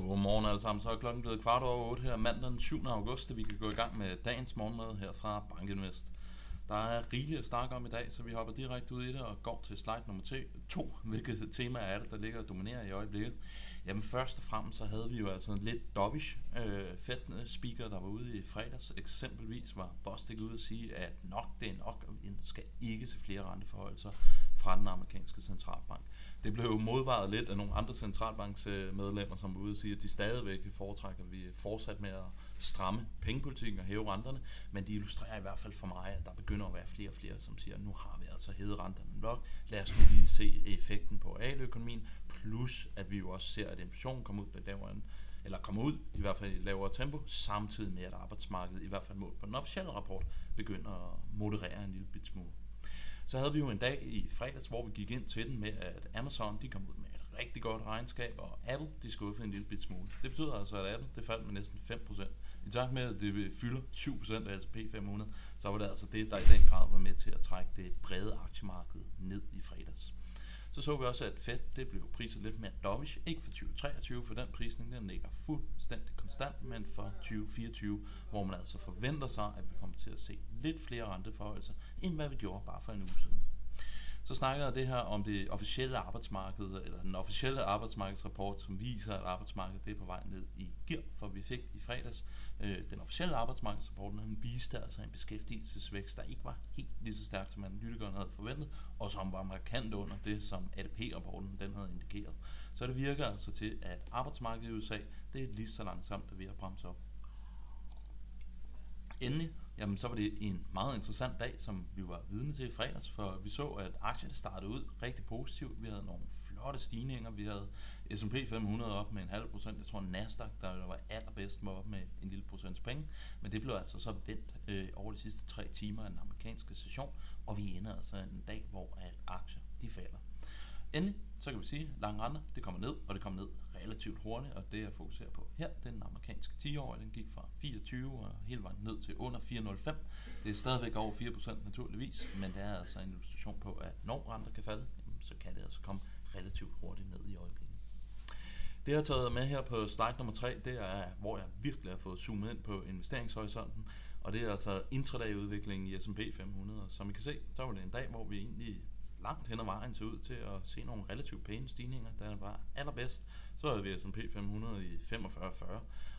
Godmorgen alle sammen. Så er klokken blevet kvart over 8 her mandag den 7. august, og vi kan gå i gang med dagens morgenmad her fra Bankinvest. Der er rigeligt at snakke om i dag, så vi hopper direkte ud i det og går til slide nummer 2. Hvilket tema er det, der ligger og dominerer i øjeblikket? Jamen først og fremmest så havde vi jo altså en lidt dovish øh, fedt speaker, der var ude i fredags. Eksempelvis var Bostik ude at sige, at nok det er nok, og vi skal ikke se flere renteforholdelser fra den amerikanske centralbank. Det blev jo modvaret lidt af nogle andre centralbanksmedlemmer, som var ude og sige, at de stadigvæk foretrækker vi fortsat med at stramme pengepolitikken og hæve renterne, men de illustrerer i hvert fald for mig, at der begynder at være flere og flere, som siger, at nu har vi altså hævet renterne nok, lad os nu lige se effekten på realøkonomien, plus at vi jo også ser, at inflationen kommer ud lavere end, eller kommer ud, i hvert fald i et lavere tempo, samtidig med, at arbejdsmarkedet, i hvert fald målt på den officielle rapport, begynder at moderere en lille bit smule. Så havde vi jo en dag i fredags, hvor vi gik ind til den med, at Amazon de kom ud med et rigtig godt regnskab, og Apple de skuffede en lille bit smule. Det betyder altså, at Apple det faldt med næsten 5%. I takt med, at det fylder 7% af S&P 500, så var det altså det, der i den grad var med til at trække det brede aktiemarked ned i fredags. Så så vi også, at Fed det blev priset lidt mere dovish. Ikke for 2023, for den prisning den ligger fuldstændig konstant, men for 2024, hvor man altså forventer sig, at vi kommer til at se lidt flere renteforholdelser, end hvad vi gjorde bare for en uge siden. Så snakker jeg det her om det officielle arbejdsmarked, eller den officielle arbejdsmarkedsrapport, som viser, at arbejdsmarkedet det er på vej ned i gear, for vi fik i fredags øh, den officielle arbejdsmarkedsrapport, den viste altså en beskæftigelsesvækst, der ikke var helt lige så stærk, som analytikerne havde forventet, og som var markant under det, som ADP-rapporten den havde indikeret. Så det virker altså til, at arbejdsmarkedet i USA, det er lige så langsomt, at vi har bremset op. Endelig Jamen, så var det en meget interessant dag, som vi var vidne til i fredags, for vi så, at aktierne startede ud rigtig positivt. Vi havde nogle flotte stigninger. Vi havde S&P 500 op med en halv procent. Jeg tror, Nasdaq, der var allerbedst, var op med en lille procents penge. Men det blev altså så vendt øh, over de sidste tre timer af den amerikanske session, og vi ender altså en dag, hvor at aktier de falder. Endelig, så kan vi sige, at lange renter, det kommer ned, og det kommer ned relativt hurtigt, og det jeg fokuserer på her, det er den amerikanske 10-årige, den gik fra 24 og hele vejen ned til under 4,05. Det er stadigvæk over 4% naturligvis, men det er altså en illustration på, at når renter kan falde, så kan det altså komme relativt hurtigt ned i øjeblikket. Det jeg har taget med her på slide nummer 3, det er, hvor jeg virkelig har fået zoomet ind på investeringshorisonten, og det er altså intraday-udviklingen i S&P 500. Som I kan se, så var det en dag, hvor vi egentlig langt hen ad vejen så ud til at se nogle relativt pæne stigninger. Da var allerbedst, så havde vi S&P 500 i 45,40,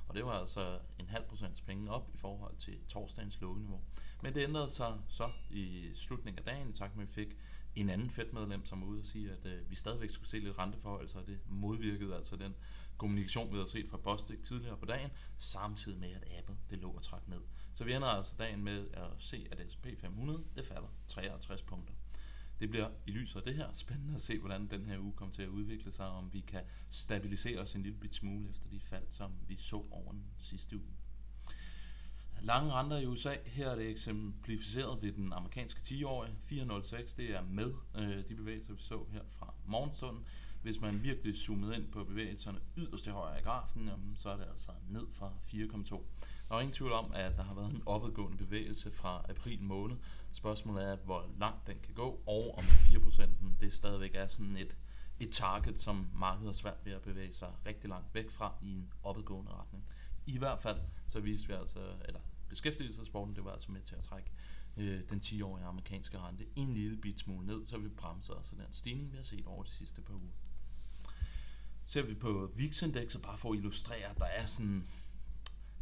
og det var altså en halv procents penge op i forhold til torsdagens lukkeniveau. Men det ændrede sig så i slutningen af dagen, i takt med at vi fik en anden Fed-medlem, som var ude og sige, at øh, vi stadigvæk skulle se lidt renteforhold, så det modvirkede altså den kommunikation, vi havde set fra Bostik tidligere på dagen, samtidig med, at Apple det lå og trak ned. Så vi ender altså dagen med at se, at S&P 500 det falder 53 punkter. Det bliver i lyset af det her spændende at se, hvordan den her uge kommer til at udvikle sig, om vi kan stabilisere os en lille bit smule efter de fald, som vi så over den sidste uge. Lange renter i USA, her er det eksemplificeret ved den amerikanske 10-årige. 406, det er med øh, de bevægelser, vi så her fra morgenstunden. Hvis man virkelig zoomede ind på bevægelserne yderst til højre i grafen, jamen, så er det altså ned fra 4,2. Der er ingen tvivl om, at der har været en opadgående bevægelse fra april måned. Spørgsmålet er, hvor langt den kan gå, og om 4% det stadigvæk er sådan et, et target, som markedet har svært ved at bevæge sig rigtig langt væk fra i en opadgående retning. I hvert fald så viste vi altså, eller beskæftigelsesrapporten, det var altså med til at trække øh, den 10-årige amerikanske rente en lille bit smule ned, så vi bremser altså den stigning, vi har set over de sidste par uger. Ser vi på VIX-indekset, bare for at illustrere, at der er sådan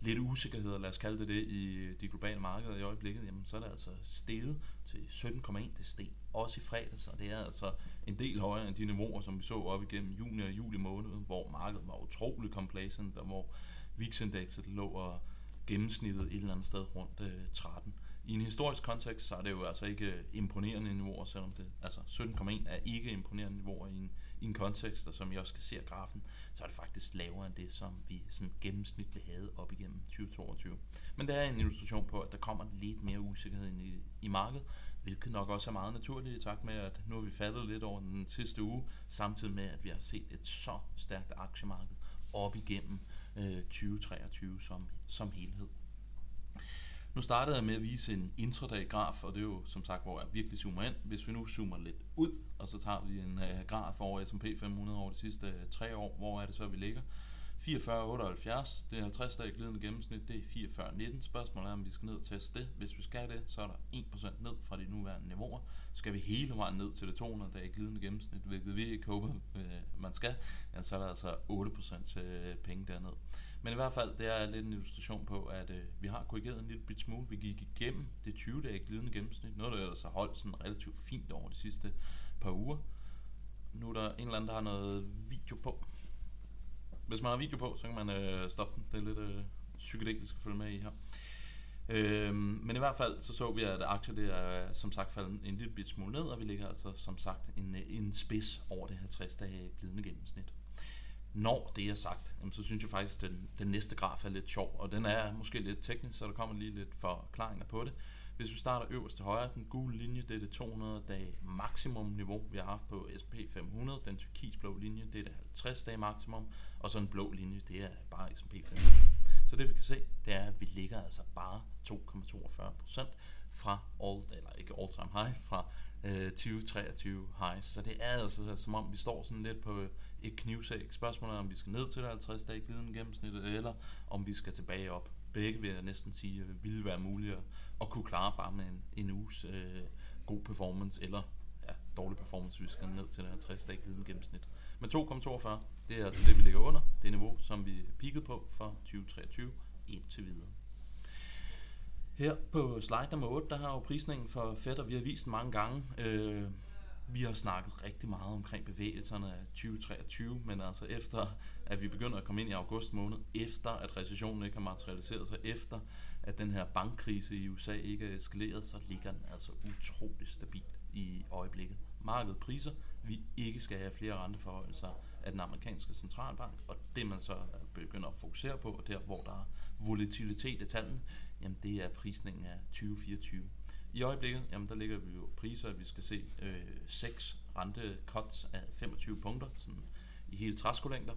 lidt usikkerhed, lad os kalde det det, i de globale markeder i øjeblikket, jamen så er det altså steget til 17,1. Det steg også i fredags, og det er altså en del højere end de niveauer, som vi så op igennem juni og juli måned, hvor markedet var utrolig complacent, og hvor VIX-indekset lå og gennemsnittet et eller andet sted rundt øh, 13. I en historisk kontekst, så er det jo altså ikke øh, imponerende niveauer, selvom det, altså 17,1 er ikke imponerende niveauer i en i en kontekst, og som I også kan se af grafen, så er det faktisk lavere end det, som vi sådan gennemsnitligt havde op igennem 2022. Men det er en illustration på, at der kommer lidt mere usikkerhed ind i, i markedet, hvilket nok også er meget naturligt i takt med, at nu har vi faldet lidt over den sidste uge, samtidig med, at vi har set et så stærkt aktiemarked op igennem øh, 2023 som, som helhed. Nu startede jeg med at vise en intraday-graf, og det er jo som sagt, hvor jeg virkelig zoomer ind. Hvis vi nu zoomer lidt ud, og så tager vi en uh, graf over S&P 500 over de sidste uh, tre år, hvor er det så, vi ligger? 44,78, det er 50 dage glidende gennemsnit, det er 44,19. Spørgsmålet er, om vi skal ned og teste det. Hvis vi skal det, så er der 1% ned fra de nuværende niveauer. Skal vi hele vejen ned til det 200 dage glidende gennemsnit, hvilket vi ikke håber, øh, man skal, ja, så er der altså 8% til øh, penge derned. Men i hvert fald, det er lidt en illustration på, at øh, vi har korrigeret en lille bit smule. Vi gik igennem det 20 dage glidende gennemsnit. Noget, der ellers har holdt sådan relativt fint over de sidste par uger. Nu er der en eller anden, der har noget video på. Hvis man har video på, så kan man øh, stoppe den. Det er lidt øh, psykedelisk at følge med i her. Øhm, men i hvert fald så så vi, at aktier det er som sagt faldet en lille bit smule ned, og vi ligger altså som sagt en, øh, en spids over det 50-dage glidende gennemsnit. Når det er sagt, jamen, så synes jeg faktisk, at den, den næste graf er lidt sjov, og den er måske lidt teknisk, så der kommer lige lidt forklaringer på det. Hvis vi starter øverst til højre, den gule linje, det er det 200 dage maksimum niveau, vi har haft på SP 500. Den turkisblå linje, det er det 50 dage maksimum. Og så en blå linje, det er bare SP 500. Så det vi kan se, det er, at vi ligger altså bare 2,42% fra all, eller ikke all time high, fra øh, 2023 highs. Så det er altså som om, vi står sådan lidt på et knivsæk. Spørgsmålet er, om vi skal ned til det 50 dage glidende gennemsnit, eller om vi skal tilbage op begge vil jeg næsten sige ville være mulige at, kunne klare bare med en, en uges øh, god performance, eller ja, dårlig performance, hvis vi skal ned til den 50 dage glidende gennemsnit. Men 2,42, det er altså det, vi ligger under, det niveau, som vi peakede på for 2023 indtil videre. Her på slide nummer 8, der har jo prisningen for Fed, og vi har vist mange gange. Øh, vi har snakket rigtig meget omkring bevægelserne af 2023, men altså efter, at vi begynder at komme ind i august måned, efter at recessionen ikke har materialiseret sig, efter at den her bankkrise i USA ikke er eskaleret, så ligger den altså utrolig stabilt i øjeblikket. Markedet priser, vi ikke skal have flere renteforholdelser af den amerikanske centralbank, og det man så begynder at fokusere på, og der hvor der er volatilitet i tallene, jamen det er prisningen af 2024. I øjeblikket, jamen der ligger vi jo priser, at vi skal se øh, 6 rentecuts af 25 punkter sådan i hele træskolængder.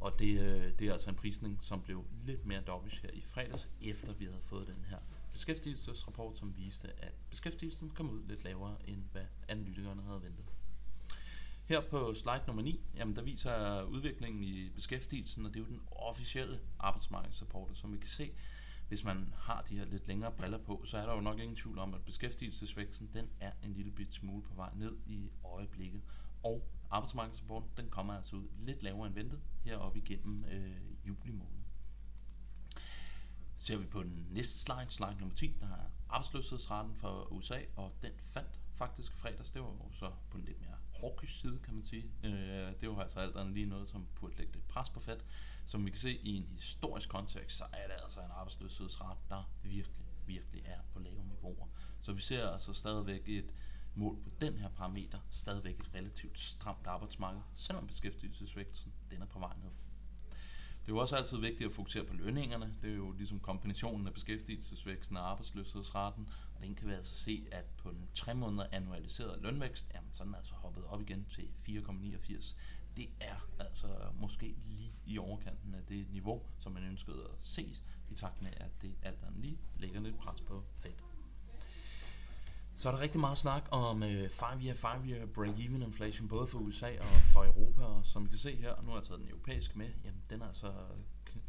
Og det, øh, det er altså en prisning, som blev lidt mere dovish her i fredags, efter vi havde fået den her beskæftigelsesrapport, som viste, at beskæftigelsen kom ud lidt lavere, end hvad analytikerne havde ventet. Her på slide nummer 9, jamen der viser udviklingen i beskæftigelsen, og det er jo den officielle arbejdsmarkedsrapport, som vi kan se, hvis man har de her lidt længere briller på, så er der jo nok ingen tvivl om, at beskæftigelsesvæksten den er en lille bit smule på vej ned i øjeblikket. Og arbejdsmarkedsrapporten den kommer altså ud lidt lavere end ventet heroppe igennem øh, juli måned. Ser vi på den næste slide, slide nummer 10, der er arbejdsløshedsraten for USA, og den faldt faktisk fredags. Det var jo så på en lidt mere hawkish side, kan man sige. Øh, det var altså alt andet lige noget, som burde lægge lidt pres på Fed. Som vi kan se i en historisk kontekst, så er det altså en arbejdsløshedsret, der virkelig, virkelig er på lave niveauer. Så vi ser altså stadigvæk et mål på den her parameter, stadigvæk et relativt stramt arbejdsmarked, selvom beskæftigelsesvæksten den er på vej ned. Det er jo også altid vigtigt at fokusere på lønningerne. Det er jo ligesom kombinationen af beskæftigelsesvæksten og arbejdsløshedsraten. Og den kan vi altså se, at på en 3 måneder annualiseret lønvækst, jamen, så er den altså hoppet op igen til 4,89. Det er altså måske lige i overkanten af det niveau, som man ønskede at se, i takt med, at det alt andet lige lægger lidt pres på fedt. Så er der rigtig meget snak om øh, 5-year, 5-year break-even inflation, både for USA og for Europa, og som vi kan se her, nu har jeg taget den europæiske med, jamen den er altså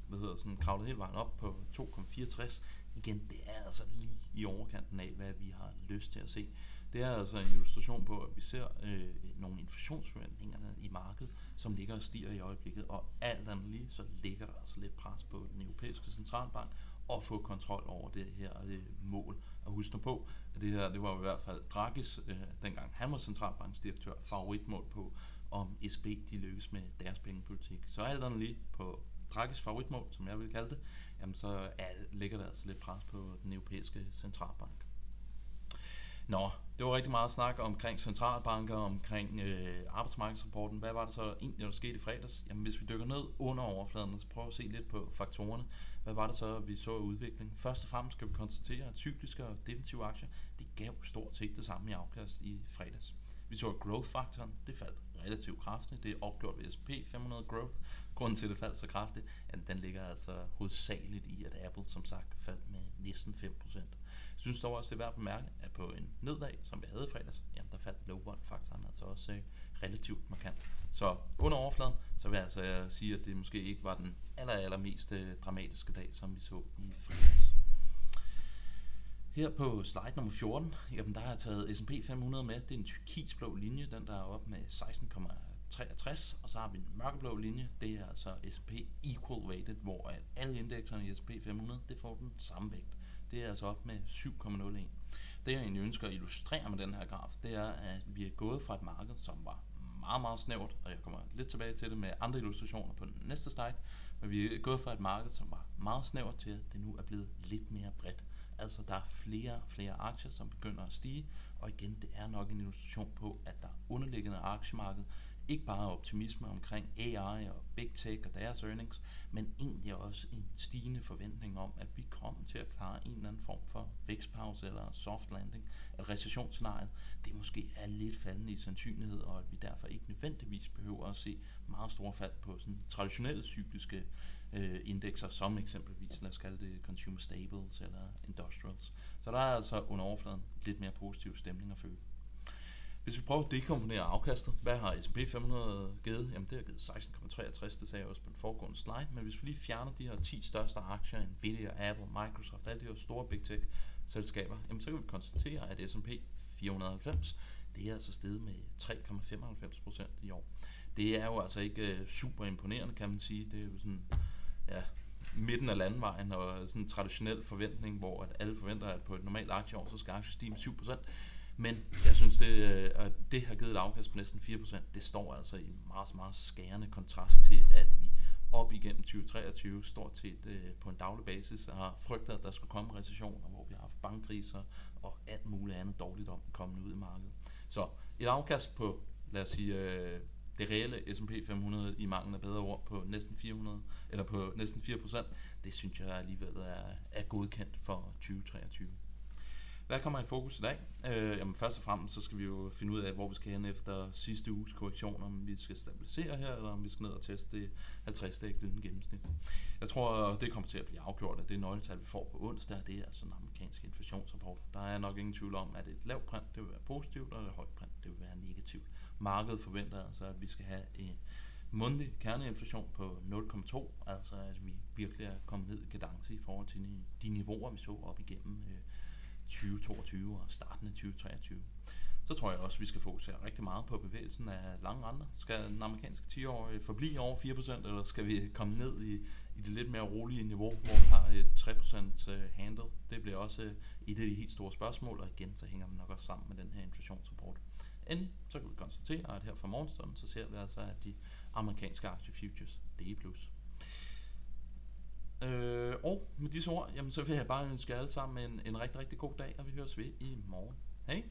hvad hedder, sådan, kravlet hele vejen op på 2,64. Igen, det er altså lige i overkanten af, hvad vi har lyst til at se. Det er altså en illustration på, at vi ser øh, nogle inflationsforventninger i markedet, som ligger og stiger i øjeblikket, og alt andet lige, så ligger der altså lidt pres på den europæiske centralbank, at få kontrol over det her øh, mål. Og husk nu på, at det her, det var i hvert fald Dragis, øh, dengang han var centralbanksdirektør, favoritmål på, om ECB de lykkes med deres pengepolitik. Så alt andet lige på Dragis favoritmål, som jeg vil kalde det, jamen så er, ligger der altså lidt pres på den europæiske centralbank. Nå, det var rigtig meget snak omkring centralbanker, omkring øh, arbejdsmarkedsrapporten. Hvad var det så egentlig, der skete i fredags? Jamen, hvis vi dykker ned under overfladen, så prøver at se lidt på faktorerne. Hvad var det så, vi så i udviklingen? Først og fremmest skal vi konstatere, at cykliske og defensive aktier, de gav stort set det samme i afkast i fredags. Vi så, at growth-faktoren, det faldt relativt kraftigt. Det er opgjort ved S&P 500 Growth. Grunden til, at det faldt så kraftigt, at den ligger altså hovedsageligt i, at Apple som sagt faldt med næsten 5%. Jeg synes dog også, det er værd at bemærke, at på en neddag, som vi havde i fredags, jamen der faldt low faktoren altså også øh, relativt markant. Så under overfladen, så vil jeg altså øh, sige, at det måske ikke var den aller, aller mest øh, dramatiske dag, som vi så i fredags. Her på slide nummer 14, jamen der har jeg taget S&P 500 med. Det er en turkisblå linje, den der er op med 16,63, og så har vi en mørkeblå linje, det er altså S&P Equal Weighted, hvor at alle indekserne i S&P 500, det får den samme vægt. Det er altså op med 7,01. Det jeg egentlig ønsker at illustrere med den her graf, det er, at vi er gået fra et marked, som var meget, meget snævert, og jeg kommer lidt tilbage til det med andre illustrationer på den næste slide, men vi er gået fra et marked, som var meget snævert til, at det nu er blevet lidt mere bredt. Altså der er flere og flere aktier, som begynder at stige, og igen, det er nok en illustration på, at der underliggende aktiemarked ikke bare optimisme omkring AI og Big Tech og deres earnings, men egentlig også en stigende forventning om, at vi kommer til at klare en eller anden form for vækstpause eller soft landing, at recessionsscenariet, det måske er lidt faldende i sandsynlighed, og at vi derfor ikke nødvendigvis behøver at se meget store fald på sådan traditionelle cykliske øh, indekser, som eksempelvis, lad os kalde det consumer staples eller industrials. Så der er altså under overfladen lidt mere positiv stemning at føle. Hvis vi prøver at dekomponere afkastet, hvad har S&P 500 givet? Jamen det har givet 16,63, det sagde jeg også på den foregående slide, men hvis vi lige fjerner de her 10 største aktier, Nvidia, Apple, Microsoft, alle de her store big tech selskaber, jamen så kan vi konstatere, at S&P 490, det er altså steget med 3,95% i år. Det er jo altså ikke øh, super imponerende, kan man sige. Det er jo sådan, ja, midten af landvejen og sådan en traditionel forventning, hvor at alle forventer, at på et normalt aktieår, så skal aktier stige med 7%. Men jeg synes, det, øh, at det har givet et afkast på næsten 4%. Det står altså i meget, meget skærende kontrast til, at vi op igennem 2023 stort set øh, på en daglig basis har frygtet, at der skulle komme recessioner, hvor vi har haft bankkriser og alt muligt andet dårligt om kommende ud i markedet. Så et afkast på, lad os sige, øh, det reelle S&P 500 i mangel af bedre ord på næsten 400 eller på næsten 4%, det synes jeg alligevel er, er godkendt for 2023. Hvad kommer i fokus i dag? Øh, jamen først og fremmest så skal vi jo finde ud af, hvor vi skal hen efter sidste uges korrektion, om vi skal stabilisere her, eller om vi skal ned og teste det 50-dage glidende gennemsnit. Jeg tror, det kommer til at blive afgjort, at det nøgletal, vi får på onsdag, det er altså den amerikanske inflationsrapport. Der er nok ingen tvivl om, at et lavt print, det vil være positivt, og et højt print, det vil være negativt. Markedet forventer altså, at vi skal have en månedlig kerneinflation på 0,2, altså at vi virkelig er kommet ned i kadence i forhold til de niveauer, vi så op igennem øh, 2022 og starten af 2023. Så tror jeg også, at vi skal fokusere rigtig meget på bevægelsen af lange renter. Skal den amerikanske 10-årige forblive over 4%, eller skal vi komme ned i, i det lidt mere rolige niveau, hvor vi har et 3% øh, handle? Det bliver også øh, et af de helt store spørgsmål, og igen så hænger det nok også sammen med den her inflationsrapport. Endelig så kan vi konstatere, at her fra morgenstunden, så ser vi altså, at de amerikanske aktie futures, det er plus. Øh, og med disse ord, jamen, så vil jeg bare ønske jer alle sammen en, en rigtig, rigtig god dag, og vi høres ved i morgen. Hej!